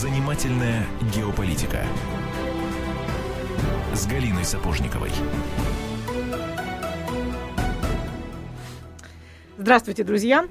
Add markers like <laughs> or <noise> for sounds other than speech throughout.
Занимательная геополитика с Галиной Сапожниковой. Здравствуйте, друзья!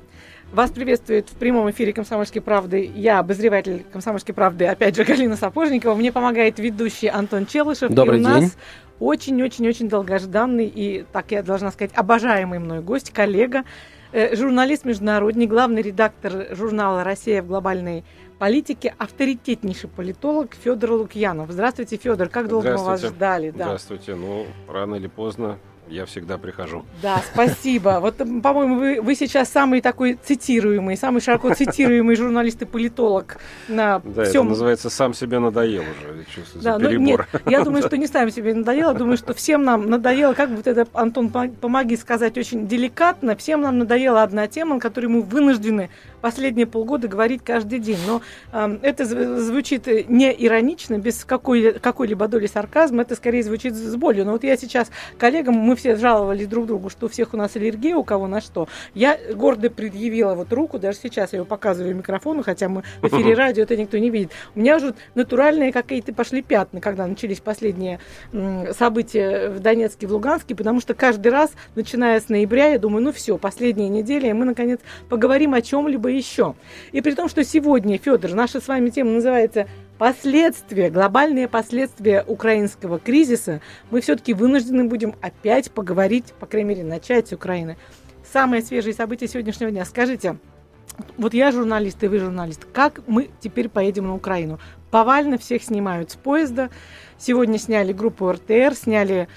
Вас приветствует в прямом эфире «Комсомольской правды» я, обозреватель «Комсомольской правды», опять же, Галина Сапожникова. Мне помогает ведущий Антон Челышев. Добрый и у день. нас очень-очень-очень долгожданный и, так я должна сказать, обожаемый мной гость, коллега, э, журналист-международник, главный редактор журнала «Россия в глобальной политике», авторитетнейший политолог Федор Лукьянов. Здравствуйте, Федор. Как долго мы вас ждали? Да. Здравствуйте. Ну, рано или поздно я всегда прихожу. Да, спасибо. <laughs> Вот, по-моему, вы, вы сейчас самый такой цитируемый, самый широко цитируемый журналист и политолог на Да, всем... это называется «сам себе надоел» уже. Чувствуется Да, ну, перебор. нет, я думаю, что <laughs> не ставим себе надоело, думаю, что всем нам надоело, как бы вот это, Антон, пом- помоги сказать очень деликатно, всем нам надоела одна тема, о которой мы вынуждены последние полгода говорить каждый день. Но эм, это зв- звучит э, не иронично, без какой, какой-либо доли сарказма, это скорее звучит с болью. Но вот я сейчас коллегам, мы все жаловались друг другу, что у всех у нас аллергия, у кого на что. Я гордо предъявила вот руку, даже сейчас я ее показываю микрофону, хотя мы в эфире <laughs> радио, это никто не видит. У меня уже натуральные какие-то пошли пятна, когда начались последние события в Донецке, в Луганске, потому что каждый раз, начиная с ноября, я думаю, ну все, последняя неделя, и мы, наконец, поговорим о чем-либо еще. И при том, что сегодня, Федор, наша с вами тема называется Последствия, глобальные последствия украинского кризиса, мы все-таки вынуждены будем опять поговорить, по крайней мере, начать с Украины. Самые свежие события сегодняшнего дня. Скажите, вот я журналист, и вы журналист. Как мы теперь поедем на Украину? Повально всех снимают с поезда. Сегодня сняли группу РТР, сняли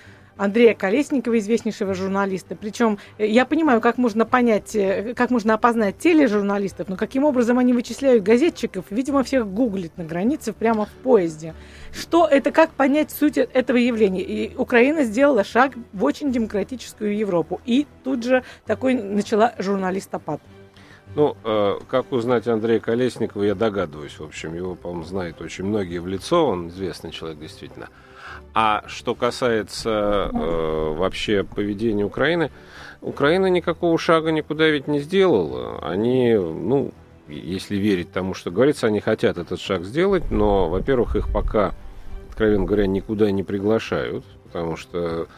Андрея Колесникова, известнейшего журналиста. Причем э, я понимаю, как можно понять, э, как можно опознать тележурналистов, но каким образом они вычисляют газетчиков, видимо, всех гуглит на границе прямо в поезде. Что это, как понять суть э- этого явления? И Украина сделала шаг в очень демократическую Европу. И тут же такой начала журналистопад. Ну, э, как узнать Андрея Колесникова, я догадываюсь. В общем, его, по-моему, знают очень многие в лицо. Он известный человек, действительно. А что касается э, вообще поведения Украины, Украина никакого шага никуда ведь не сделала. Они, ну, если верить тому, что говорится, они хотят этот шаг сделать, но, во-первых, их пока, откровенно говоря, никуда не приглашают, потому что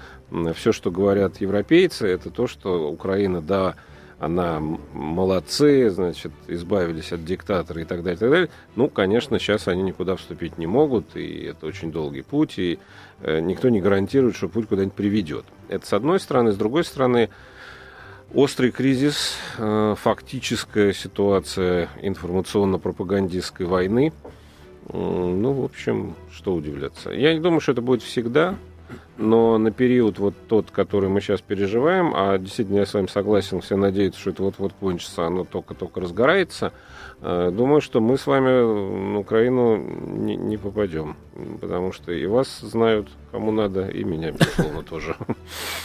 все, что говорят европейцы, это то, что Украина, да, она молодцы, значит, избавились от диктатора и так далее, и так далее. Ну, конечно, сейчас они никуда вступить не могут, и это очень долгий путь, и э, никто не гарантирует, что путь куда-нибудь приведет. Это с одной стороны. С другой стороны, острый кризис, э, фактическая ситуация информационно-пропагандистской войны. Ну, в общем, что удивляться. Я не думаю, что это будет всегда, но на период вот тот, который мы сейчас переживаем, а действительно я с вами согласен, все надеются, что это вот-вот кончится, оно только-только разгорается, думаю, что мы с вами на Украину не, не попадем, потому что и вас знают, кому надо, и меня, безусловно, <laughs> тоже.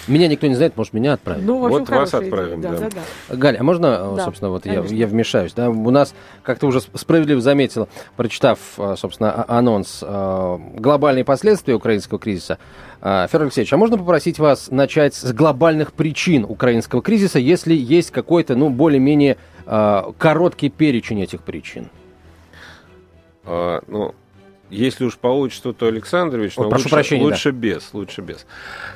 Меня никто не знает, может, меня отправить. Ну, Вот вас хорошая идея. отправим, Да, да. да, да. Галя, а можно, э, Да, собственно, вот я, я вмешаюсь, да? У нас, как ты уже справедливо заметила, прочитав, э, собственно, а- анонс э, глобальные последствия украинского кризиса, э, Федор Алексеевич, а можно попросить вас начать с глобальных причин украинского кризиса, если есть какой-то, ну, более-менее э, короткий перечень этих причин? А, ну, если уж получится, то Александрович, но прошу лучше, прощения, лучше без, лучше без.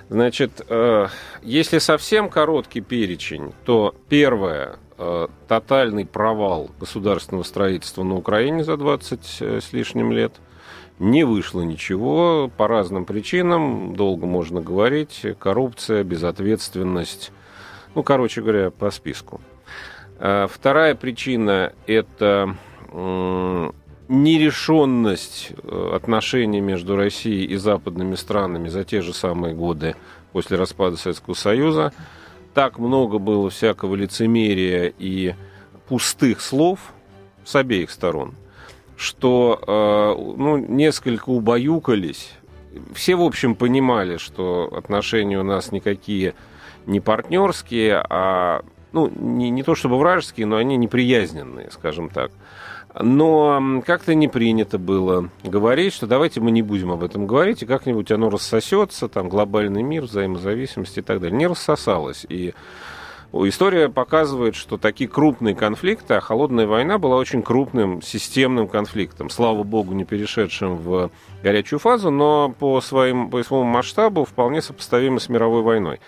Значит, э, если совсем короткий перечень, то первое э, тотальный провал государственного строительства на Украине за 20 э, с лишним лет. Не вышло ничего по разным причинам, долго можно говорить, коррупция, безответственность, ну, короче говоря, по списку. Э, Вторая причина – это нерешенность э, отношений между Россией и западными странами за те же самые годы после распада Советского Союза. Так много было всякого лицемерия и пустых слов с обеих сторон, что э, ну, несколько убаюкались. Все, в общем, понимали, что отношения у нас никакие не партнерские, а ну, не, не то чтобы вражеские, но они неприязненные, скажем так. Но как-то не принято было говорить, что давайте мы не будем об этом говорить, и как-нибудь оно рассосется, там глобальный мир, взаимозависимость и так далее. Не рассосалось. И История показывает, что такие крупные конфликты, а холодная война была очень крупным системным конфликтом, слава богу, не перешедшим в горячую фазу, но по, своим, по своему масштабу вполне сопоставимы с мировой войной.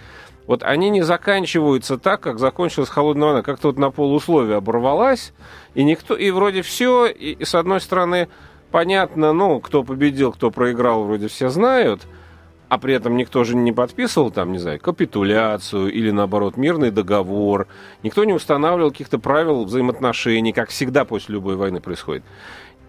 Вот они не заканчиваются так, как закончилась холодная война, как-то вот на полусловие оборвалась, и никто, и вроде все, и, и с одной стороны понятно, ну, кто победил, кто проиграл, вроде все знают – а при этом никто же не подписывал там, не знаю, капитуляцию или, наоборот, мирный договор. Никто не устанавливал каких-то правил взаимоотношений, как всегда после любой войны происходит.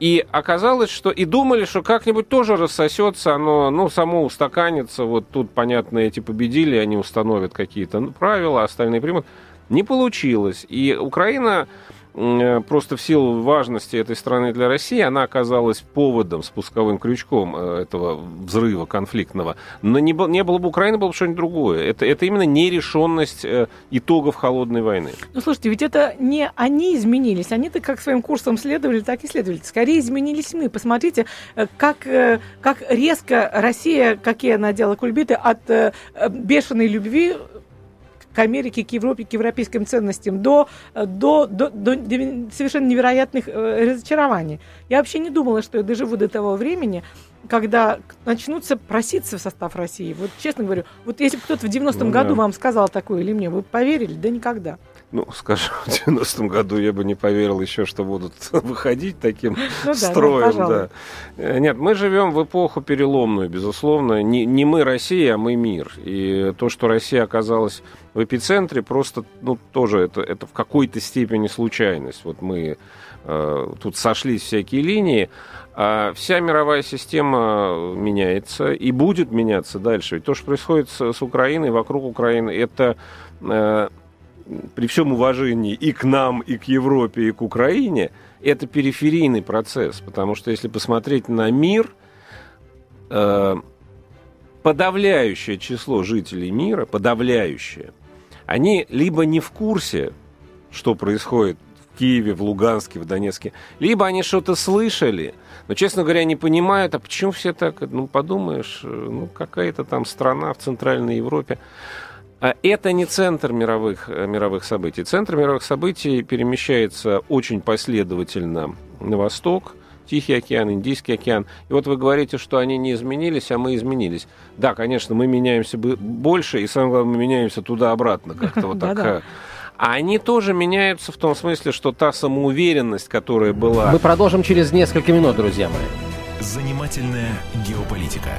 И оказалось, что и думали, что как-нибудь тоже рассосется, оно, ну, само устаканится. Вот тут, понятно, эти победили, они установят какие-то правила, остальные примут. Не получилось. И Украина просто в силу важности этой страны для России она оказалась поводом, спусковым крючком э, этого взрыва конфликтного. Но не, было, не было бы Украины, было бы что-нибудь другое. Это, это именно нерешенность э, итогов холодной войны. Ну, слушайте, ведь это не они изменились. Они-то как своим курсом следовали, так и следовали. Скорее изменились мы. Посмотрите, как, как резко Россия, какие она делала кульбиты, от бешеной любви к Америке, к Европе, к европейским ценностям, до, до, до, до совершенно невероятных э, разочарований. Я вообще не думала, что я доживу до того времени, когда начнутся проситься в состав России. Вот честно говорю, вот если бы кто-то в 90-м ну, году да. вам сказал такое или мне, вы поверили? Да никогда. Ну, скажем, <laughs> в 90-м году я бы не поверил еще, что будут <laughs> выходить таким ну, строем. Да, да. Э, нет, мы живем в эпоху переломную, безусловно. Не, не мы Россия, а мы мир. И то, что Россия оказалась в эпицентре, просто, ну, тоже это, это в какой-то степени случайность. Вот мы э, тут сошлись всякие линии. А вся мировая система меняется и будет меняться дальше. Ведь то, что происходит с, с Украиной, вокруг Украины, это э, при всем уважении и к нам, и к Европе, и к Украине, это периферийный процесс. Потому что если посмотреть на мир, э, подавляющее число жителей мира, подавляющее, они либо не в курсе, что происходит в Киеве, в Луганске, в Донецке, либо они что-то слышали, но, честно говоря, не понимают, а почему все так, ну, подумаешь, ну, какая-то там страна в Центральной Европе. А это не центр мировых, э, мировых событий. Центр мировых событий перемещается очень последовательно на восток, Тихий океан, Индийский океан. И вот вы говорите, что они не изменились, а мы изменились. Да, конечно, мы меняемся больше, и самое главное, мы меняемся туда-обратно как-то вот <laughs> так. Э, а они тоже меняются в том смысле, что та самоуверенность, которая была... Мы продолжим через несколько минут, друзья мои. Занимательная геополитика.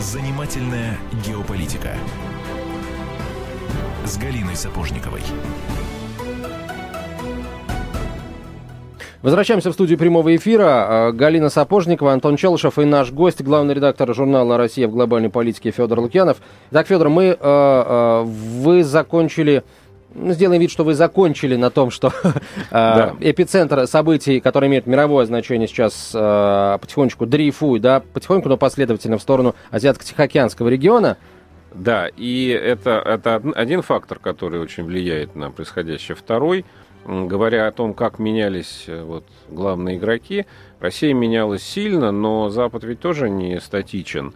Занимательная геополитика с Галиной Сапожниковой. Возвращаемся в студию прямого эфира. А, Галина Сапожникова, Антон Челышев и наш гость, главный редактор журнала «Россия в глобальной политике» Федор Лукьянов. Так, Федор, мы, э, э, вы закончили ну, сделаем вид, что вы закончили на том, что <laughs> да. эпицентр событий, которые имеют мировое значение сейчас, потихонечку дрейфует, да, потихоньку, но последовательно в сторону Азиатско-Тихоокеанского региона. Да, и это, это один фактор, который очень влияет на происходящее. Второй, говоря о том, как менялись э, вот, главные игроки, Россия менялась сильно, но Запад ведь тоже не статичен.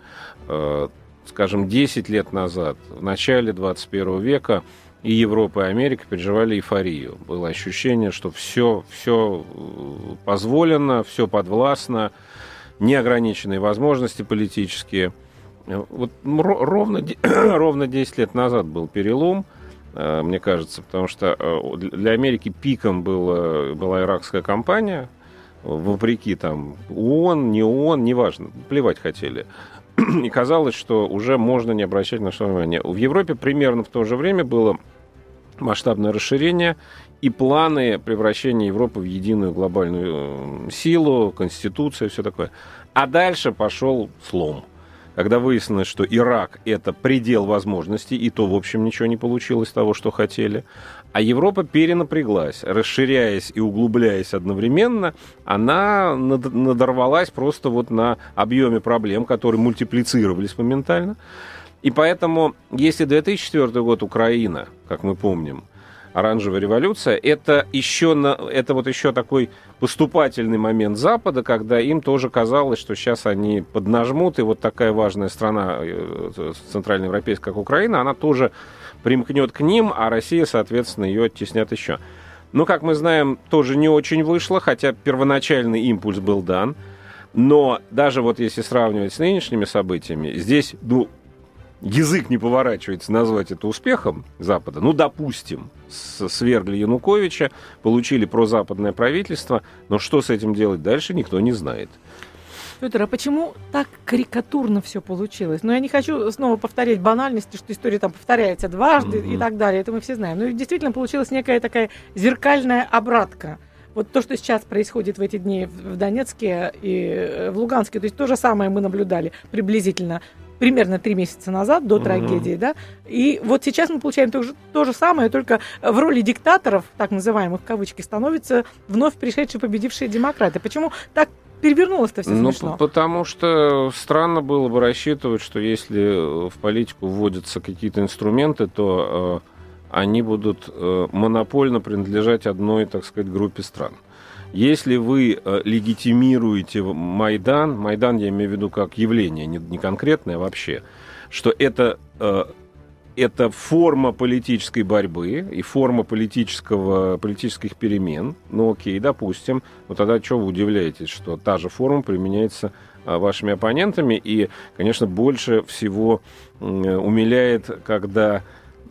Э, скажем, 10 лет назад, в начале 21 века, и Европа, и Америка переживали эйфорию. Было ощущение, что все, все э, позволено, все подвластно, неограниченные возможности политические – вот ровно, <clears throat> ровно 10 лет назад был перелом, э, мне кажется, потому что э, для Америки пиком была, была иракская кампания, вопреки там ООН, не ООН, неважно, плевать хотели. <clears throat> И казалось, что уже можно не обращать на что внимание. В Европе примерно в то же время было масштабное расширение и планы превращения Европы в единую глобальную э, силу, конституцию, все такое. А дальше пошел слом когда выяснилось, что Ирак – это предел возможностей, и то, в общем, ничего не получилось того, что хотели. А Европа перенапряглась, расширяясь и углубляясь одновременно, она надорвалась просто вот на объеме проблем, которые мультиплицировались моментально. И поэтому, если 2004 год Украина, как мы помним, оранжевая революция, это еще, на, это вот еще такой поступательный момент Запада, когда им тоже казалось, что сейчас они поднажмут, и вот такая важная страна э, центральноевропейская, как Украина, она тоже примкнет к ним, а Россия, соответственно, ее оттеснят еще. Но, как мы знаем, тоже не очень вышло, хотя первоначальный импульс был дан. Но даже вот если сравнивать с нынешними событиями, здесь, ну, язык не поворачивается назвать это успехом Запада. Ну, допустим, свергли Януковича, получили прозападное правительство, но что с этим делать дальше, никто не знает. Петр, а почему так карикатурно все получилось? Ну, я не хочу снова повторять банальности, что история там повторяется дважды mm-hmm. и так далее, это мы все знаем. Но действительно получилась некая такая зеркальная обратка. Вот то, что сейчас происходит в эти дни в Донецке и э, в Луганске, то есть то же самое мы наблюдали приблизительно примерно три месяца назад, до mm-hmm. трагедии, да, и вот сейчас мы получаем то же, то же самое, только в роли диктаторов, так называемых в кавычки, становятся вновь пришедшие победившие демократы. Почему так перевернулось-то все ну, смешно? потому что странно было бы рассчитывать, что если в политику вводятся какие-то инструменты, то э, они будут э, монопольно принадлежать одной, так сказать, группе стран. Если вы э, легитимируете Майдан, Майдан я имею в виду как явление, не, конкретное вообще, что это э, это форма политической борьбы и форма политического, политических перемен. Ну окей, допустим. Но тогда что вы удивляетесь, что та же форма применяется а, вашими оппонентами. И, конечно, больше всего умиляет, когда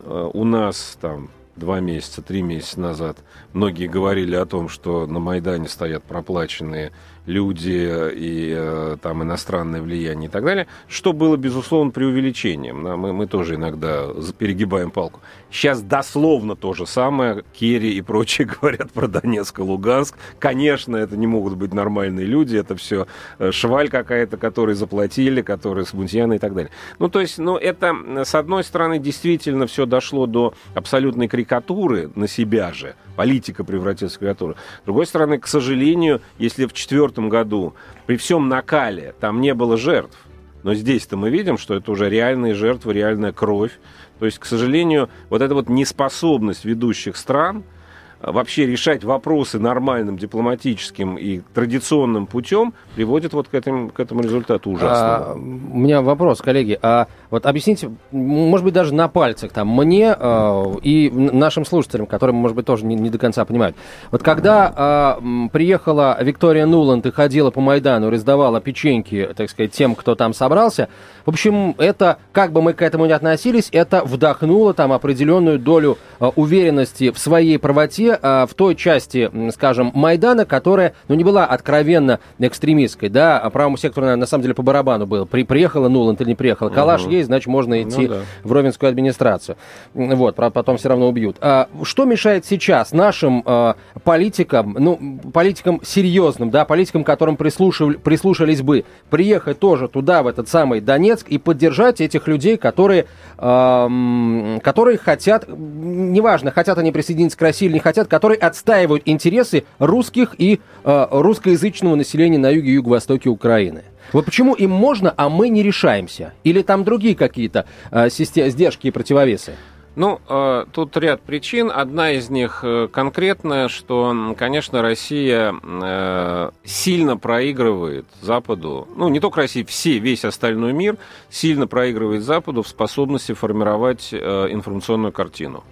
у нас там два месяца, три месяца назад многие говорили о том, что на Майдане стоят проплаченные люди и э, там иностранное влияние и так далее, что было, безусловно, преувеличением. Мы, мы тоже иногда перегибаем палку. Сейчас дословно то же самое. Керри и прочие <laughs> говорят про Донецк и Луганск. Конечно, это не могут быть нормальные люди, это все э, шваль какая-то, которые заплатили, которые смутьяны и так далее. Ну, то есть, ну, это, с одной стороны, действительно все дошло до абсолютной карикатуры на себя же. Политика превратилась в карикатуру. С другой стороны, к сожалению, если в четвертом году при всем накале там не было жертв, но здесь-то мы видим, что это уже реальные жертвы, реальная кровь. То есть, к сожалению, вот эта вот неспособность ведущих стран – вообще решать вопросы нормальным дипломатическим и традиционным путем приводит вот к этому, к этому результату ужасному. А, у меня вопрос, коллеги. А вот объясните, может быть, даже на пальцах там, мне э, и нашим слушателям, которые, может быть, тоже не, не до конца понимают. Вот когда э, приехала Виктория Нуланд и ходила по Майдану, раздавала печеньки, так сказать, тем, кто там собрался, в общем, это, как бы мы к этому ни относились, это вдохнуло там определенную долю э, уверенности в своей правоте э, в той части, скажем, Майдана, которая, ну, не была откровенно экстремистской, да, а правому сектору, на, на самом деле, по барабану было. При, приехала Нуланд или не приехала. Калаш угу. Есть, значит, можно ну идти ну, да. в Ровенскую администрацию. Вот, потом все равно убьют. А, что мешает сейчас нашим э, политикам, ну, политикам серьезным, да, политикам, которым прислушивали, прислушались бы, приехать тоже туда, в этот самый Донецк, и поддержать этих людей, которые, э, которые хотят, неважно, хотят они присоединиться к России или не хотят, которые отстаивают интересы русских и э, русскоязычного населения на юге и юго-востоке Украины. Вот почему им можно, а мы не решаемся? Или там другие какие-то э, сдержки и противовесы? Ну, э, тут ряд причин. Одна из них э, конкретная, что, конечно, Россия э, сильно проигрывает Западу, ну, не только Россия, все, весь остальной мир сильно проигрывает Западу в способности формировать информационную картину.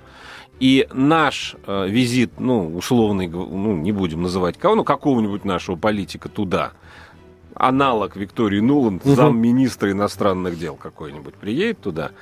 И наш э, визит, ну, условный, ну, не будем называть кого, ну, какого-нибудь нашего политика туда, аналог Виктории Нуланд, угу. замминистра иностранных дел какой-нибудь, приедет туда,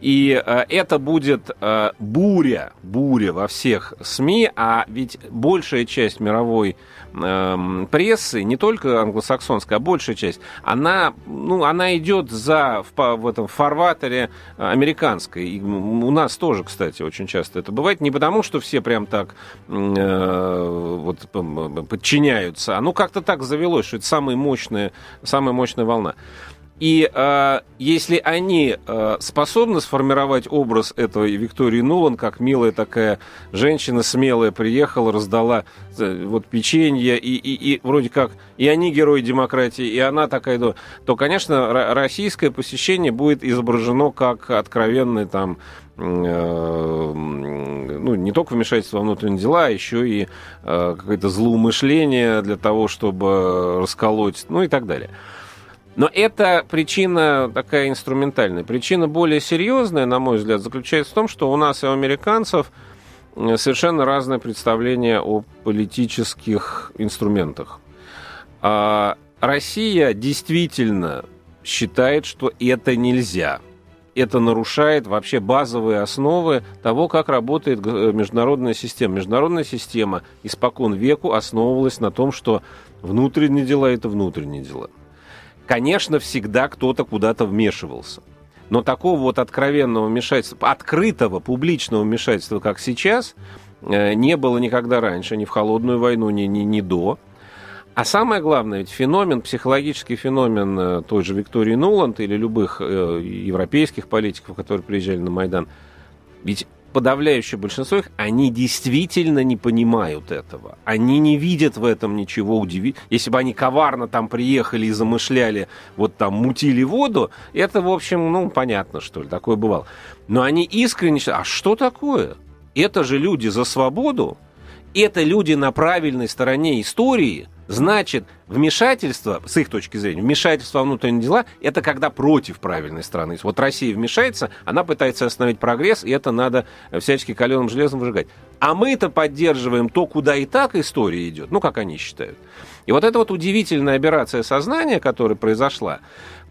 и э, это будет э, буря, буря во всех СМИ, а ведь большая часть мировой э, прессы, не только англосаксонская, а большая часть, она, ну, она идет за, в, в этом фарватере американской. И у нас тоже, кстати, очень часто это бывает. Не потому, что все прям так э, вот, подчиняются, а ну как-то так завелось, что это самая мощная, самая мощная волна. И э, если они э, способны сформировать образ этой Виктории Нулан, как милая такая женщина, смелая, приехала, раздала э, вот печенье, и, и, и вроде как и они герои демократии, и она такая, то, конечно, российское посещение будет изображено как откровенный там э, ну, не только вмешательство во внутренние дела, а еще и э, какое-то злоумышление для того, чтобы расколоть, ну и так далее. Но это причина такая инструментальная. Причина более серьезная, на мой взгляд, заключается в том, что у нас и у американцев э, совершенно разное представление о политических инструментах. А Россия действительно считает, что это нельзя. Это нарушает вообще базовые основы того, как работает э, международная система. Международная система испокон веку основывалась на том, что внутренние дела – это внутренние дела – Конечно, всегда кто-то куда-то вмешивался. Но такого вот откровенного вмешательства, открытого публичного вмешательства, как сейчас, э, не было никогда раньше, ни в холодную войну, ни, ни, ни до. А самое главное, ведь феномен, психологический феномен э, той же Виктории Нуланд или любых э, европейских политиков, которые приезжали на Майдан, ведь подавляющее большинство их, они действительно не понимают этого. Они не видят в этом ничего удивительного. Если бы они коварно там приехали и замышляли, вот там мутили воду, это, в общем, ну, понятно, что ли, такое бывало. Но они искренне... А что такое? Это же люди за свободу, это люди на правильной стороне истории – Значит, вмешательство, с их точки зрения, вмешательство во внутренние дела, это когда против правильной страны. Вот Россия вмешается, она пытается остановить прогресс, и это надо всячески каленым железом выжигать. А мы-то поддерживаем то, куда и так история идет, ну, как они считают. И вот эта вот удивительная операция сознания, которая произошла,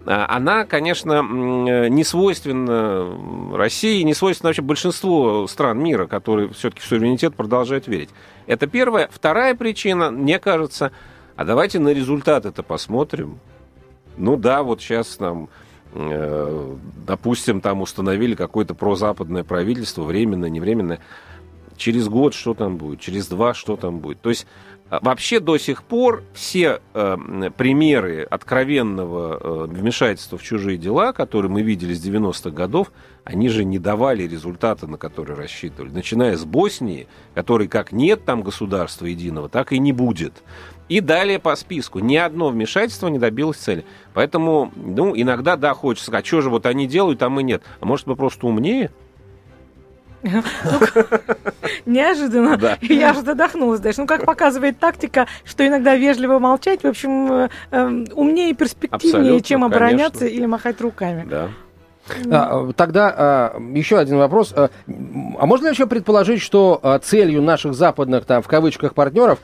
она, конечно, не свойственна России, не свойственна вообще большинству стран мира, которые все-таки в суверенитет продолжают верить. Это первая. Вторая причина, мне кажется, а давайте на результат это посмотрим. Ну да, вот сейчас нам, э, допустим, там установили какое-то прозападное правительство, временное, невременное. Через год что там будет, через два что там будет. То есть а, Вообще до сих пор все э, примеры откровенного э, вмешательства в чужие дела, которые мы видели с 90-х годов, они же не давали результата, на которые рассчитывали. Начиная с Боснии, которой как нет там государства единого, так и не будет. И далее по списку. Ни одно вмешательство не добилось цели. Поэтому, ну, иногда, да, хочется сказать, что же вот они делают, а мы нет. А может, мы просто умнее? <laughs> Неожиданно. Да. Я же задохнулась даже. Ну, как показывает тактика, что иногда вежливо молчать, в общем, э, эм, умнее и перспективнее, Абсолютно, чем обороняться конечно. или махать руками. Да. А, тогда а, еще один вопрос. А, а можно ли еще предположить, что а, целью наших западных, там, в кавычках, партнеров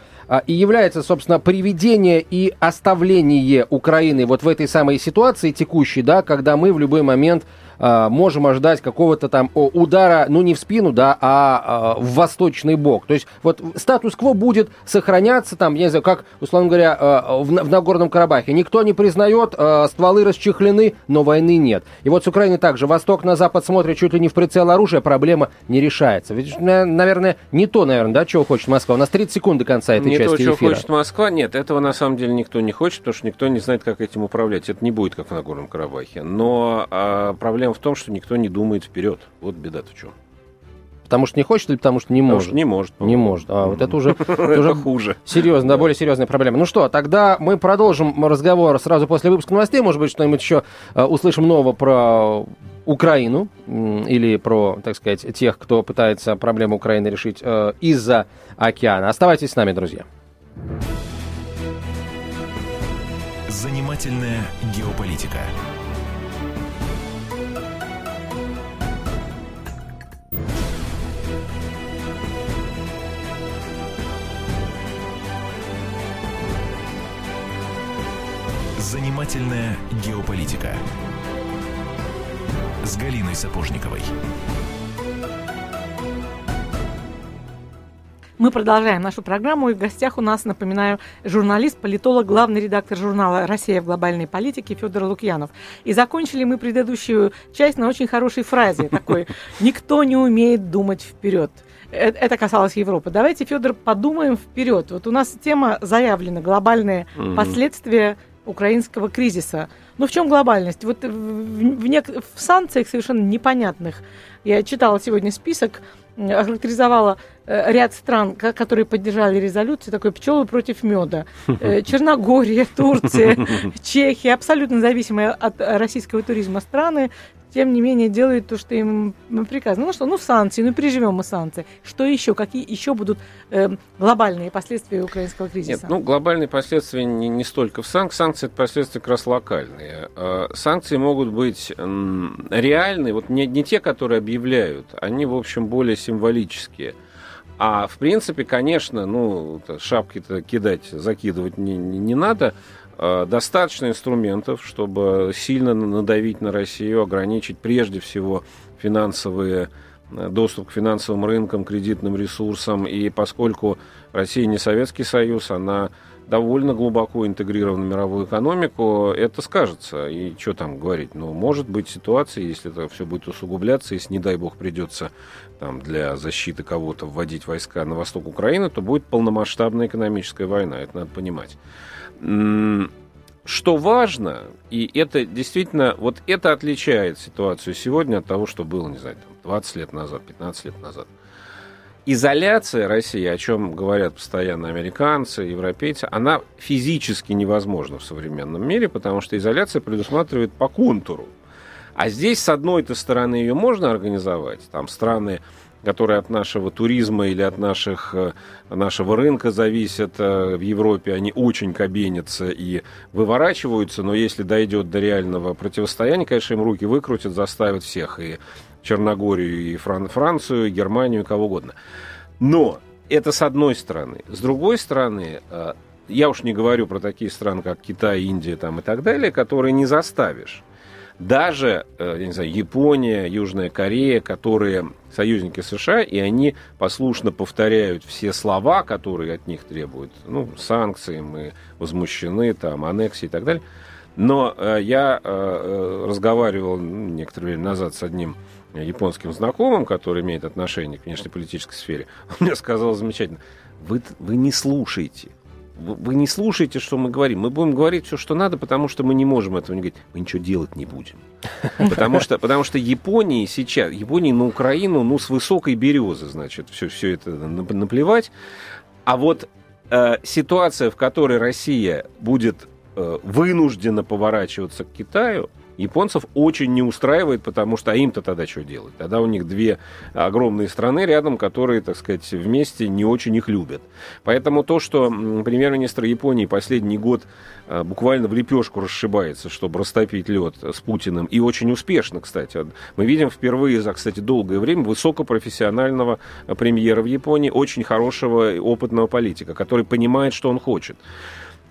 и является, собственно, приведение и оставление Украины вот в этой самой ситуации текущей, да, когда мы в любой момент э, можем ожидать какого-то там удара, ну не в спину, да, а э, в восточный бок. То есть вот статус-кво будет сохраняться там, я не знаю, как, условно говоря, э, в, в Нагорном Карабахе. Никто не признает, э, стволы расчехлены, но войны нет. И вот с Украиной также. Восток на Запад смотрит чуть ли не в прицел оружия, проблема не решается. Ведь, наверное, не то, наверное, да, чего хочет Москва. У нас 30 секунд до конца этой не части то, чего эфира. хочет Москва, нет, этого на самом деле никто не хочет, потому что никто не знает, как этим управлять. Это не будет, как в Нагорном Карабахе. Но а, проблема проблема в том, что никто не думает вперед. Вот беда-то в чем. Потому что не хочет или потому что не потому может? Что не может. Не может. А, вот это уже, <laughs> это уже хуже. Серьезно, да, более серьезная проблема. Ну что, тогда мы продолжим разговор сразу после выпуска новостей. Может быть, что-нибудь еще э, услышим нового про Украину или про, так сказать, тех, кто пытается проблему Украины решить э, из-за океана. Оставайтесь с нами, друзья. Занимательная геополитика. Занимательная геополитика с Галиной Сапожниковой. Мы продолжаем нашу программу, и в гостях у нас, напоминаю, журналист, политолог, главный редактор журнала «Россия в глобальной политике» Федор Лукьянов. И закончили мы предыдущую часть на очень хорошей фразе такой <laughs> «Никто не умеет думать вперед». Э, это касалось Европы. Давайте, Федор, подумаем вперед. Вот у нас тема заявлена глобальные mm-hmm. последствия украинского кризиса. Но в чем глобальность? Вот в, в, нек- в санкциях совершенно непонятных. Я читала сегодня список, охарактеризовала э, ряд стран, которые поддержали резолюцию, такой пчелы против меда. Э, <laughs> Черногория, Турция, <laughs> Чехия, абсолютно зависимые от российского туризма страны. Тем не менее делают то, что им приказано. Ну что, ну санкции, ну переживем мы санкции. Что еще? Какие еще будут э, глобальные последствия украинского кризиса? Нет, ну глобальные последствия не, не столько в санкциях. Санкции это последствия как раз локальные. Э, санкции могут быть реальные, вот не, не те, которые объявляют, они, в общем, более символические. А в принципе, конечно, ну, шапки-то кидать, закидывать не, не, не надо. Э, достаточно инструментов, чтобы сильно надавить на Россию, ограничить прежде всего финансовые э, доступ к финансовым рынкам, кредитным ресурсам. И поскольку Россия не Советский Союз, она довольно глубоко интегрирована в мировую экономику, это скажется. И что там говорить? Ну, может быть ситуация, если это все будет усугубляться, если, не дай бог, придется там, для защиты кого-то вводить войска на восток Украины, то будет полномасштабная экономическая война. Это надо понимать. Что важно, и это действительно, вот это отличает ситуацию сегодня от того, что было, не знаю, 20 лет назад, 15 лет назад. Изоляция России, о чем говорят постоянно американцы, европейцы, она физически невозможна в современном мире, потому что изоляция предусматривает по контуру. А здесь, с одной-то стороны, ее можно организовать. Там страны которые от нашего туризма или от наших, э, нашего рынка зависят э, в Европе, они очень кабенятся и выворачиваются, но если дойдет до реального противостояния, конечно, им руки выкрутят, заставят всех, и Черногорию, и Фран Францию, и Германию, и кого угодно. Но это с одной стороны. С другой стороны, э, я уж не говорю про такие страны, как Китай, Индия там, и так далее, которые не заставишь даже, э, я не знаю, Япония, Южная Корея, которые союзники США, и они послушно повторяют все слова, которые от них требуют. Ну, санкции, мы возмущены, там, аннексии и так далее. Но э, я э, э разговаривал ну, некоторое время назад с одним японским знакомым, который имеет отношение к внешнеполитической сфере. <laughs> Он мне сказал замечательно, вы, вы не слушаете вы не слушаете, что мы говорим. Мы будем говорить все, что надо, потому что мы не можем этого не говорить. Мы ничего делать не будем. <laughs> Потому что, потому что Японии сейчас, Японии на Украину, ну, с высокой березы, значит, все, все это наплевать. А вот э, ситуация, в которой Россия будет э, вынуждена поворачиваться к Китаю, японцев очень не устраивает, потому что а им-то тогда что делать? Тогда у них две огромные страны рядом, которые, так сказать, вместе не очень их любят. Поэтому то, что премьер-министр Японии последний год а, буквально в лепешку расшибается, чтобы растопить лед с Путиным, и очень успешно, кстати. Мы видим впервые за, кстати, долгое время высокопрофессионального премьера в Японии, очень хорошего опытного политика, который понимает, что он хочет.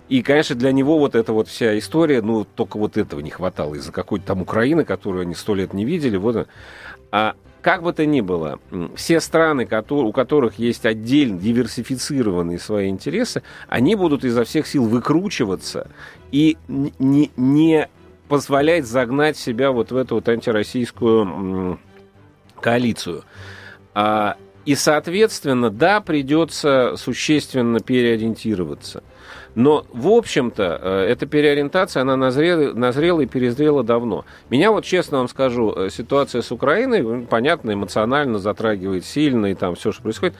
И, конечно, для него вот эта вот вся история, ну, только вот этого не хватало из-за какой-то там Украины, которую они сто лет не видели. Вот. А как бы то ни было, все страны, у которых есть отдельно диверсифицированные свои интересы, они будут изо всех сил выкручиваться и не, не позволять загнать себя вот в эту вот антироссийскую коалицию. А, и, соответственно, да, придется существенно переориентироваться – но, в общем-то, э, эта переориентация, она назрела, назрела и перезрела давно. Меня вот, честно вам скажу, э, ситуация с Украиной, понятно, эмоционально затрагивает сильно, и там все, что происходит.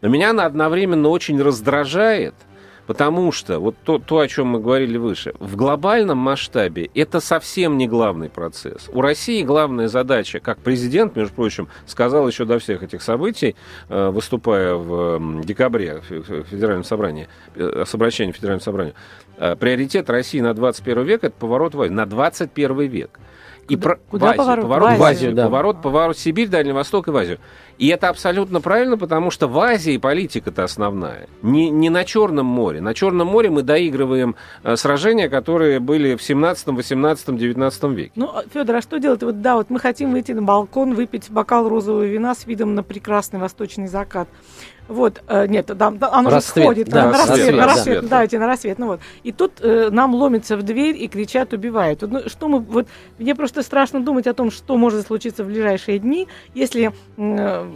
Но меня она одновременно очень раздражает – Потому что, вот то, то, о чем мы говорили выше, в глобальном масштабе это совсем не главный процесс. У России главная задача, как президент, между прочим, сказал еще до всех этих событий, э, выступая в декабре в Федеральном собрании, э, с обращением в Федеральном собранию, э, приоритет России на 21 век – это поворот в на 21 век. И куда, про... куда в Азию, поворот? В Азию, в Азию да. поворот, поворот Сибирь, Дальний Восток и в Азию. И это абсолютно правильно, потому что в Азии политика-то основная. Не, не на Черном море. На Черном море мы доигрываем э, сражения, которые были в 17, 18, 19 веке. Ну, Федор, а что делать? Вот да, вот мы хотим выйти на балкон, выпить бокал розового вина с видом на прекрасный восточный закат. Вот, э, нет, да, оно рассвет, же сходит да, на, на рассвет, на рассвет, да. давайте на рассвет. Ну вот. И тут э, нам ломятся в дверь и кричат, убивают. Ну, что мы, вот, мне просто страшно думать о том, что может случиться в ближайшие дни, если э,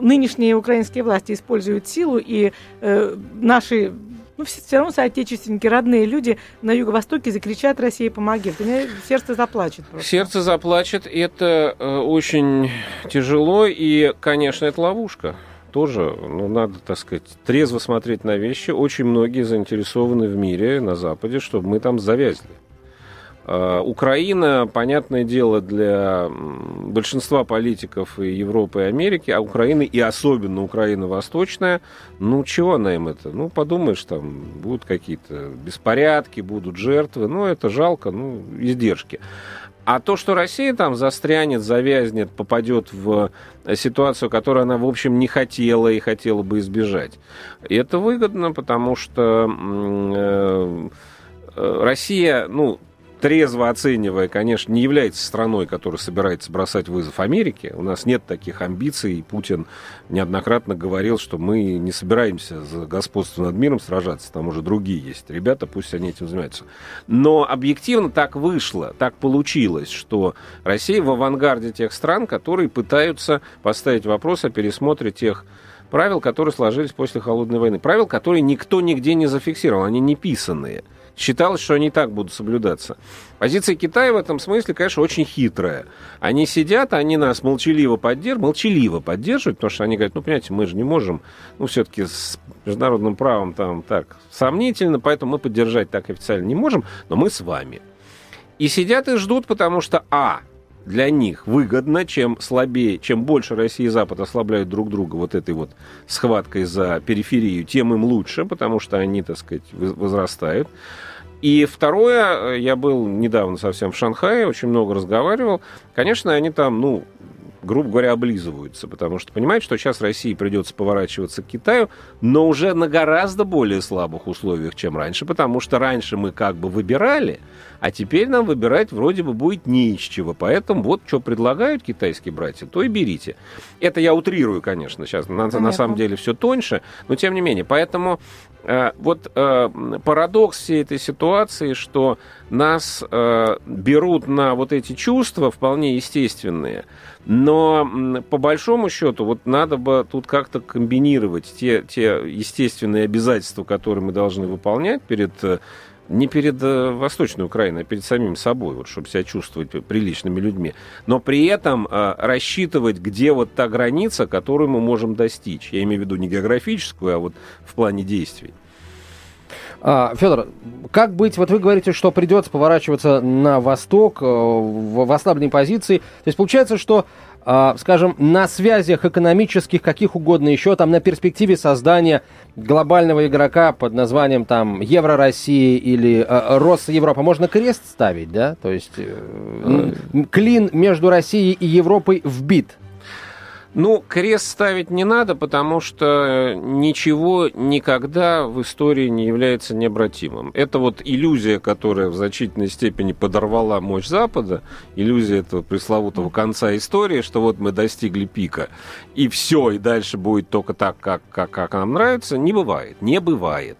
нынешние украинские власти используют силу и э, наши ну, все, все равно соотечественники, родные люди на Юго-Востоке закричат «Россия, помоги!». У меня сердце заплачет. Просто. Сердце заплачет. Это э, очень тяжело, и, конечно, это ловушка тоже, ну, надо, так сказать, трезво смотреть на вещи. Очень многие заинтересованы в мире, на Западе, чтобы мы там завязли. Э, Украина, понятное дело, для большинства политиков и Европы, и Америки, а Украины, и особенно Украина Восточная, ну, чего она им это? Ну, подумаешь, там будут какие-то беспорядки, будут жертвы, ну, это жалко, ну, издержки. А то, что Россия там застрянет, завязнет, попадет в ситуацию, которую она, в общем, не хотела и хотела бы избежать, это выгодно, потому что э, э, Россия, ну, трезво оценивая, конечно, не является страной, которая собирается бросать вызов Америке. У нас нет таких амбиций. Путин неоднократно говорил, что мы не собираемся за господство над миром сражаться. Там уже другие есть ребята, пусть они этим занимаются. Но объективно так вышло, так получилось, что Россия в авангарде тех стран, которые пытаются поставить вопрос о пересмотре тех правил, которые сложились после Холодной войны. Правил, которые никто нигде не зафиксировал, они не писанные считалось, что они так будут соблюдаться. Позиция Китая в этом смысле, конечно, очень хитрая. Они сидят, они нас молчаливо поддерживают, молчаливо поддерживают, потому что они говорят, ну, понимаете, мы же не можем, ну, все-таки с международным правом там так сомнительно, поэтому мы поддержать так официально не можем, но мы с вами. И сидят и ждут, потому что, а, для них выгодно, чем слабее, чем больше Россия и Запад ослабляют друг друга вот этой вот схваткой за периферию, тем им лучше, потому что они, так сказать, возрастают. И второе, я был недавно совсем в Шанхае, очень много разговаривал. Конечно, они там, ну, грубо говоря, облизываются, потому что понимают, что сейчас России придется поворачиваться к Китаю, но уже на гораздо более слабых условиях, чем раньше, потому что раньше мы как бы выбирали, а теперь нам выбирать вроде бы будет не из чего. Поэтому вот что предлагают китайские братья, то и берите. Это я утрирую, конечно, сейчас на, на самом деле все тоньше, но тем не менее. Поэтому э, вот э, парадокс всей этой ситуации, что нас э, берут на вот эти чувства вполне естественные, но по большому счету вот надо бы тут как-то комбинировать те, те естественные обязательства, которые мы должны выполнять перед э, не перед э, Восточной Украиной, а перед самим собой, вот, чтобы себя чувствовать приличными людьми. Но при этом э, рассчитывать, где вот та граница, которую мы можем достичь. Я имею в виду не географическую, а вот в плане действий. А, Федор, как быть, вот вы говорите, что придется поворачиваться на восток, э, в, ослабленной позиции. То есть получается, что скажем, на связях экономических, каких угодно еще, там на перспективе создания глобального игрока под названием там Евро России или э, Рос Европа можно крест ставить, да? То есть э, клин между Россией и Европой вбит. Ну, крест ставить не надо, потому что ничего никогда в истории не является необратимым. Это вот иллюзия, которая в значительной степени подорвала мощь Запада, иллюзия этого пресловутого конца истории, что вот мы достигли пика, и все, и дальше будет только так, как, как, как нам нравится, не бывает. Не бывает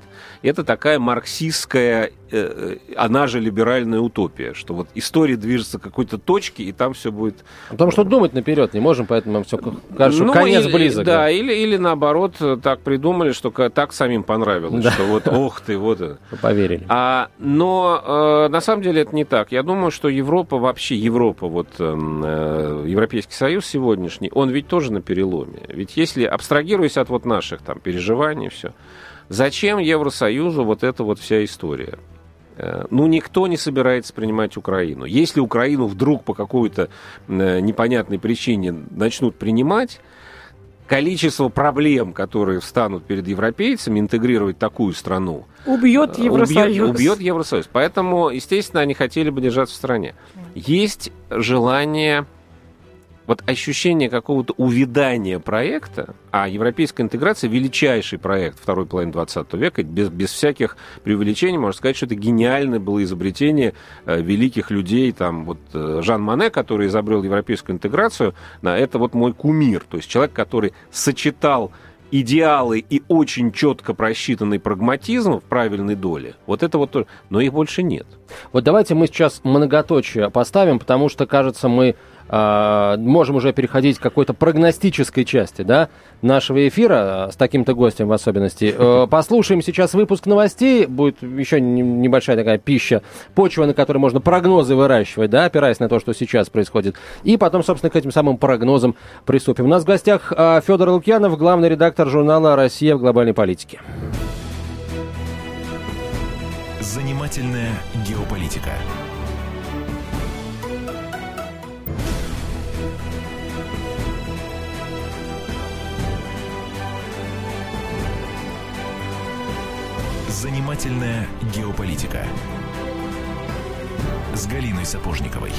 это такая марксистская, э, э, она же либеральная утопия, что вот история движется к какой-то точке, и там все будет... Потому что думать наперед не можем, поэтому нам все кажется, ну, конец или, близок. Да, да, Или, или наоборот так придумали, что так самим понравилось, да. что вот, ох ты, вот это. Поверили. А, но э, на самом деле это не так. Я думаю, что Европа вообще, Европа, вот эм, э, Европейский Союз сегодняшний, он ведь тоже на переломе. Ведь если, абстрагируясь от вот наших там переживаний, все, Зачем Евросоюзу вот эта вот вся история? Э, ну, никто не собирается принимать Украину. Если Украину вдруг по какой-то э, непонятной причине начнут принимать, количество проблем, которые встанут перед европейцами, интегрировать такую страну... Убьет э, Евросоюз. Убьет, убьет Евросоюз. Поэтому, естественно, они хотели бы держаться в стране. Есть желание вот ощущение какого-то увядания проекта, а европейская интеграция величайший проект второй половины 20 века, без, без всяких преувеличений, можно сказать, что это гениальное было изобретение э, великих людей, там вот э, Жан Мане, который изобрел европейскую интеграцию, да, это вот мой кумир, то есть человек, который сочетал идеалы и очень четко просчитанный прагматизм в правильной доле, вот это вот, но их больше нет. Вот давайте мы сейчас многоточие поставим, потому что, кажется, мы э, можем уже переходить к какой-то прогностической части да, нашего эфира, с таким-то гостем в особенности. Э, послушаем сейчас выпуск новостей, будет еще небольшая такая пища, почва, на которой можно прогнозы выращивать, да, опираясь на то, что сейчас происходит. И потом, собственно, к этим самым прогнозам приступим. У нас в гостях э, Федор Лукьянов, главный редактор журнала «Россия в глобальной политике». Занимательная геополитика Занимательная геополитика с Галиной Сапожниковой.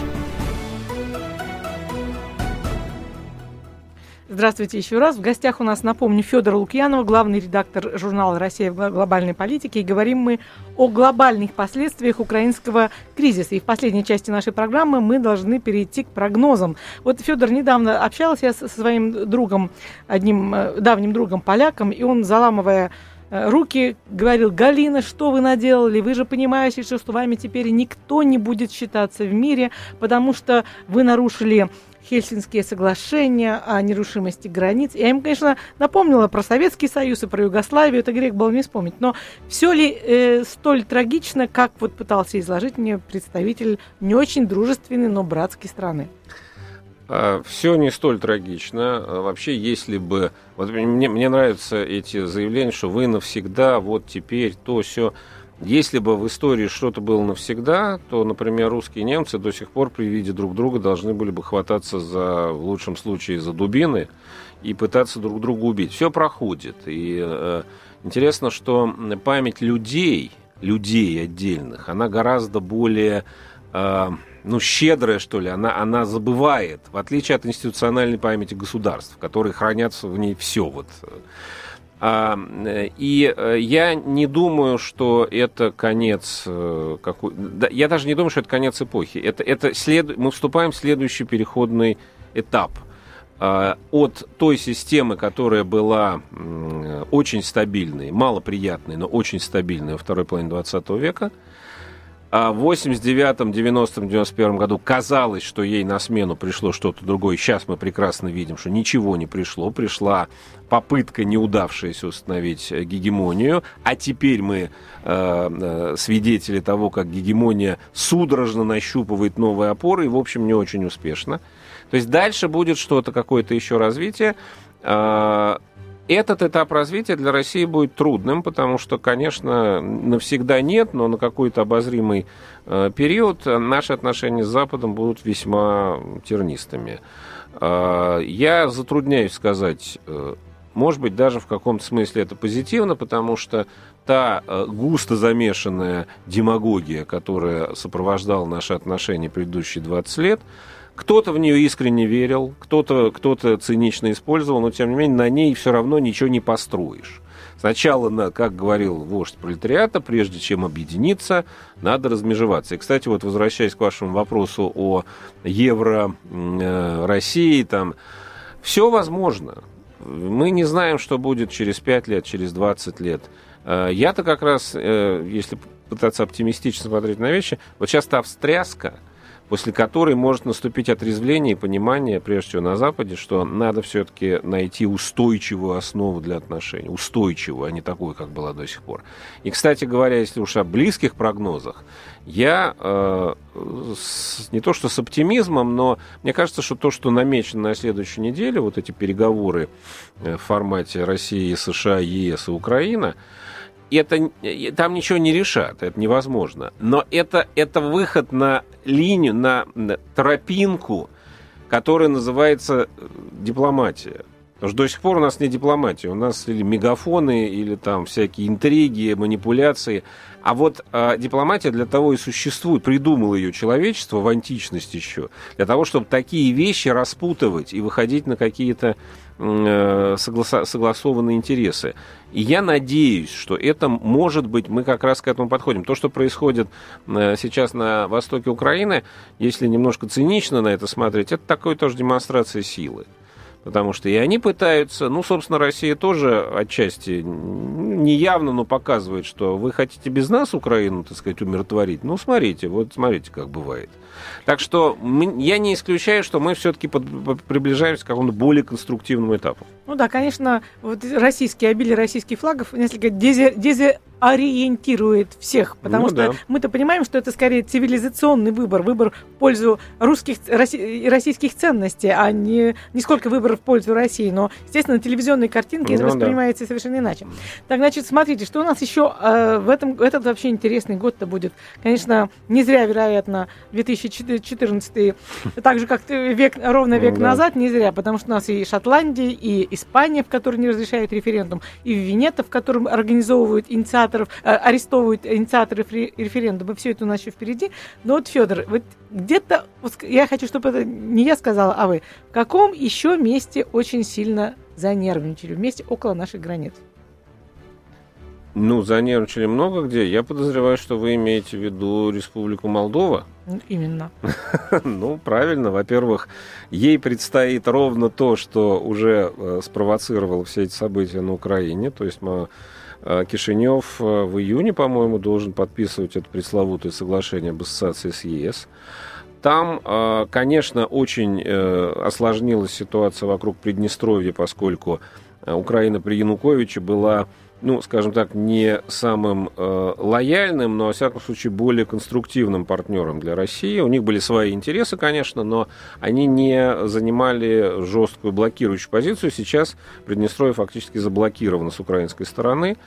Здравствуйте еще раз. В гостях у нас, напомню, Федор Лукьянов, главный редактор журнала «Россия в глобальной политике». И говорим мы о глобальных последствиях украинского кризиса. И в последней части нашей программы мы должны перейти к прогнозам. Вот Федор недавно общался со своим другом, одним э, давним другом поляком, и он, заламывая руки, говорил, Галина, что вы наделали? Вы же понимаете, что с вами теперь никто не будет считаться в мире, потому что вы нарушили Хельсинские соглашения о нерушимости границ. Я им, конечно, напомнила про Советский Союз и про Югославию, это грех был не вспомнить. Но все ли э, столь трагично, как вот пытался изложить мне представитель не очень дружественной, но братской страны? А, все не столь трагично. А, вообще, если бы... Вот мне, мне нравятся эти заявления, что вы навсегда, вот теперь, то, все. Если бы в истории что-то было навсегда, то, например, русские и немцы до сих пор при виде друг друга должны были бы хвататься за, в лучшем случае, за дубины и пытаться друг друга убить. Все проходит. И э, интересно, что память людей, людей отдельных, она гораздо более э, ну, щедрая, что ли, она, она забывает, в отличие от институциональной памяти государств, которые хранятся в ней все. Вот. А, и э, я не думаю, что это конец э, какой... Я даже не думаю, что это конец эпохи. Это, это след... Мы вступаем в следующий переходный этап а, от той системы, которая была очень стабильной, малоприятной, но очень стабильной во второй половине 20 века, а в 89-м, 90-м, 91-м году казалось, что ей на смену пришло что-то другое. Сейчас мы прекрасно видим, что ничего не пришло. Пришла попытка неудавшаяся установить э, гегемонию. А теперь мы э, э, свидетели того, как гегемония судорожно нащупывает новые опоры и, в общем, не очень успешно. То есть дальше будет что-то, какое-то еще развитие. Э, этот этап развития для России будет трудным, потому что, конечно, навсегда нет, но на какой-то обозримый э, период наши отношения с Западом будут весьма тернистыми. Э, я затрудняюсь сказать, э, может быть, даже в каком-то смысле это позитивно, потому что та густо замешанная демагогия, которая сопровождала наши отношения предыдущие 20 лет, кто-то в нее искренне верил, кто-то кто цинично использовал, но тем не менее на ней все равно ничего не построишь. Сначала, как говорил вождь пролетариата, прежде чем объединиться, надо размежеваться. И, кстати, вот возвращаясь к вашему вопросу о евро э, России, там, все возможно. Мы не знаем, что будет через 5 лет, через 20 лет. Э, я-то как раз, э, если пытаться оптимистично смотреть на вещи, вот сейчас та встряска – после которой может наступить отрезвление и понимание, прежде всего на Западе, что надо все-таки найти устойчивую основу для отношений. Устойчивую, а не такую, как была до сих пор. И, кстати говоря, если уж о близких прогнозах, я э, с, не то что с оптимизмом, но мне кажется, что то, что намечено на следующей неделе, вот эти переговоры э, в формате России, США, ЕС и Украина, это, там ничего не решат, это невозможно. Но это, это выход на линию, на, на тропинку, которая называется э, дипломатия. Потому что до сих пор у нас не дипломатия, у нас или мегафоны, или там всякие интриги, манипуляции. А вот э, дипломатия для того и существует, придумало ее человечество в античности еще, для того, чтобы такие вещи распутывать и выходить на какие-то э, согласа- согласованные интересы. И я надеюсь, что это может быть, мы как раз к этому подходим. То, что происходит э, сейчас на востоке Украины, если немножко цинично на это смотреть, это такой тоже демонстрация силы. Потому что и они пытаются, ну, собственно, Россия тоже отчасти неявно, но показывает, что вы хотите без нас Украину, так сказать, умиротворить. Ну, смотрите, вот смотрите, как бывает. Так что я не исключаю, что мы все-таки приближаемся к какому-то более конструктивному этапу. Ну да, конечно, вот российские, обилие российских флагов несколько дези, дези, ориентирует всех, потому ну, что да. мы-то понимаем, что это скорее цивилизационный выбор, выбор в пользу русских и российских ценностей, а не, не сколько выбор в пользу России. Но, естественно, телевизионные картинки ну, воспринимаются да. совершенно иначе. Так, значит, смотрите, что у нас еще э, в этом, этот вообще интересный год-то будет. Конечно, не зря, вероятно, 2014, так же, как век, ровно век ну, да. назад, не зря, потому что у нас и Шотландия, и Испания, в которой не разрешают референдум, и Венета, в котором организовывают инициаторы инициаторов, э, арестовывают инициаторов референдума. Все это у нас еще впереди. Но вот, Федор, вот где-то, я хочу, чтобы это не я сказала, а вы, в каком еще месте очень сильно занервничали? Вместе около наших границ. Ну, занервничали много где. Я подозреваю, что вы имеете в виду Республику Молдова. Именно. <laughs> Ну, правильно. Во-первых, ей предстоит ровно то, что уже э, спровоцировало все эти события на Украине. То есть мы Кишинев э, в июне, по-моему, должен подписывать это пресловутое соглашение об ассоциации с ЕС. Там, конечно, очень осложнилась ситуация вокруг Приднестровья, поскольку Украина при Януковиче была ну, скажем так, не самым э, лояльным, но, во всяком случае, более конструктивным партнером для России. У них были свои интересы, конечно, но они не занимали жесткую блокирующую позицию. Сейчас Приднестровье фактически заблокировано с украинской стороны.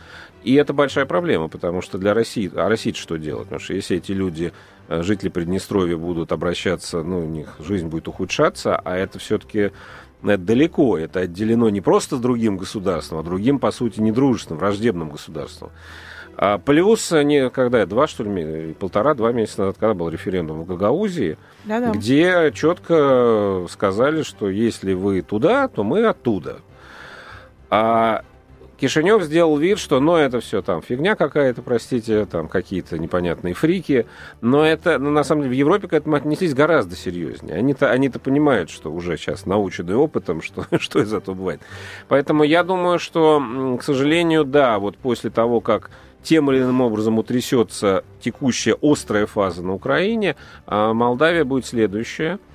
И это большая проблема, потому что для России... А Россия что делать? Потому что если эти люди, э, жители Приднестровья, будут обращаться, ну, у них жизнь будет ухудшаться, а это все-таки это далеко, это отделено не просто другим государством, а другим, по сути, недружественным, враждебным государством. А Плюс они, когда, два, что ли, полтора-два месяца назад, когда был референдум в Гагаузии, Да-да. где четко сказали, что если вы туда, то мы оттуда. А Кишинев сделал вид, что, ну, это все там фигня какая-то, простите, там какие-то непонятные фрики, но это, ну, на самом деле, в Европе к этому отнеслись гораздо серьезнее. Они-то, они-то понимают, что уже сейчас научены опытом, <laughs> что, что из этого бывает. Поэтому я думаю, что, к сожалению, да, вот после того, как тем или иным образом утрясется текущая острая фаза на Украине, а Молдавия будет следующая –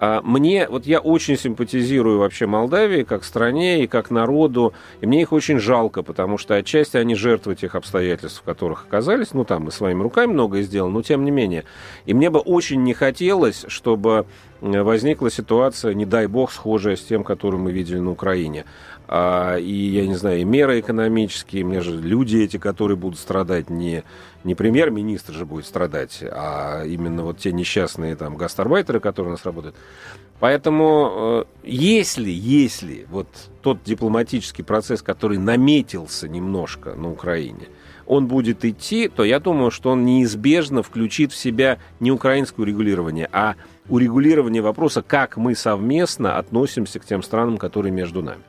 мне, вот я очень симпатизирую вообще Молдавии как стране и как народу, и мне их очень жалко, потому что отчасти они жертвы тех обстоятельств, в которых оказались, ну там мы своими руками многое сделали, но тем не менее. И мне бы очень не хотелось, чтобы возникла ситуация, не дай бог, схожая с тем, которую мы видели на Украине. А, и, я не знаю, и меры экономические, мне же люди эти, которые будут страдать, не, не премьер-министр же будет страдать, а именно вот те несчастные там гастарбайтеры, которые у нас работают. Поэтому, э, если, если вот тот дипломатический процесс, который наметился немножко на Украине, он будет идти, то я думаю, что он неизбежно включит в себя не украинское урегулирование, а урегулирование вопроса, как мы совместно относимся к тем странам, которые между нами.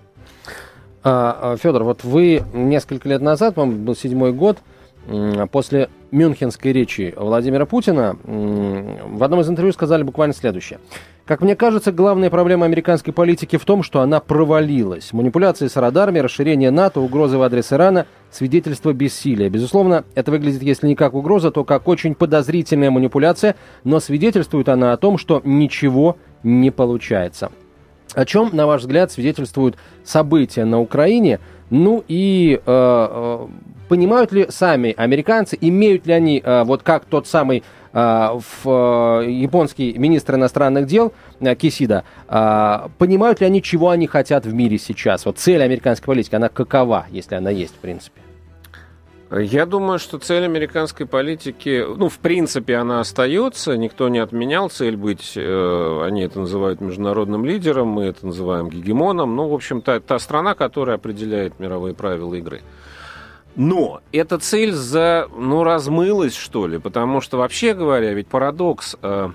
А, а, Федор, вот вы несколько лет назад, вам был седьмой год, после мюнхенской речи Владимира Путина в одном из интервью сказали буквально следующее. Как мне кажется, главная проблема американской политики в том, что она провалилась. Манипуляции с радарами, расширение НАТО, угрозы в адрес Ирана, свидетельство бессилия. Безусловно, это выглядит, если не как угроза, то как очень подозрительная манипуляция, но свидетельствует она о том, что ничего не получается. О чем, на ваш взгляд, свидетельствуют события на Украине? Ну и э, э, понимают ли сами американцы, имеют ли они, э, вот как тот самый э, в, э, японский министр иностранных дел э, Кисида, э, понимают ли они, чего они хотят в мире сейчас? Вот цель американской политики, она какова, если она есть, в принципе? Я думаю, что цель американской политики, ну, в принципе, она остается. Никто не отменял цель быть, э, они это называют международным лидером, мы это называем гегемоном. Ну, в общем, та, та страна, которая определяет мировые правила игры. Но эта цель за, ну, размылась, что ли, потому что, вообще говоря, ведь парадокс, э,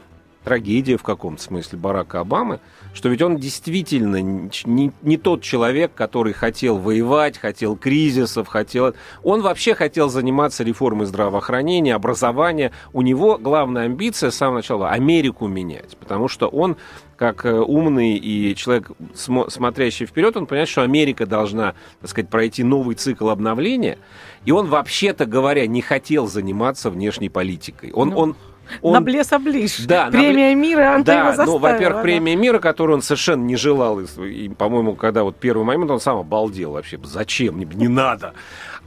трагедия в каком-то смысле Барака Обамы – что ведь он действительно не, не тот человек, который хотел воевать, хотел кризисов, хотел... Он вообще хотел заниматься реформой здравоохранения, образования. У него главная амбиция с самого начала – Америку менять, потому что он как э, умный и человек, смотрящий вперед, он понимает, что Америка должна, так сказать, пройти новый цикл обновления. И он, вообще-то говоря, не хотел заниматься внешней политикой. Он, ну... он он... На блеса ближ. Да, премия на... мира, она да, его ну, во-первых, да. премия мира, которую он совершенно не желал. И, по-моему, когда вот первый момент, он сам обалдел вообще. Зачем? Не, не надо.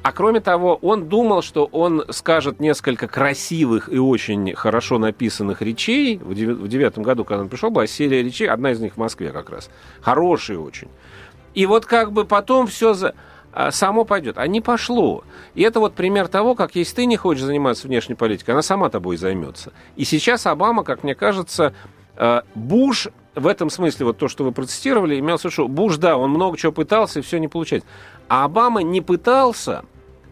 А кроме того, он думал, что он скажет несколько красивых и очень хорошо написанных речей. В девятом году, когда он пришел, была серия речей, одна из них в Москве как раз. Хорошие очень. И вот как бы потом все за... А, само пойдет. А не пошло. И это вот пример того, как если ты не хочешь заниматься внешней политикой, она сама тобой займется. И сейчас Обама, как мне кажется, а, Буш в этом смысле, вот то, что вы процитировали, имел в Буш, да, он много чего пытался, и все не получается. А Обама не пытался,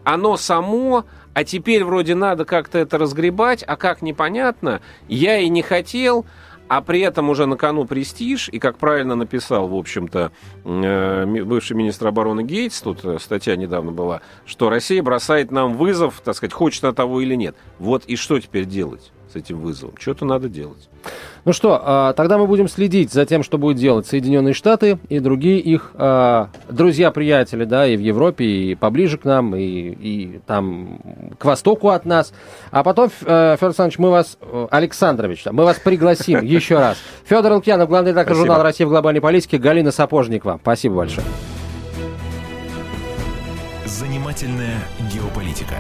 оно само, а теперь вроде надо как-то это разгребать, а как непонятно, я и не хотел, а при этом уже на кону престиж, и, как правильно написал, в общем-то, э, бывший министр обороны Гейтс, тут э, статья недавно была, что Россия бросает нам вызов, так сказать, хочет она того или нет. Вот и что теперь делать этим вызовом? Что-то надо делать. Ну что, а, тогда мы будем следить за тем, что будут делать Соединенные Штаты и другие их а, друзья-приятели, да, и в Европе, и поближе к нам, и, и там к востоку от нас. А потом, э, Федор Александрович, мы вас, э, Александрович, мы вас пригласим <laughs> еще раз. Федор Лукьянов, главный редактор журнала «Россия в глобальной политике», Галина Сапожникова. Спасибо большое. Занимательная геополитика.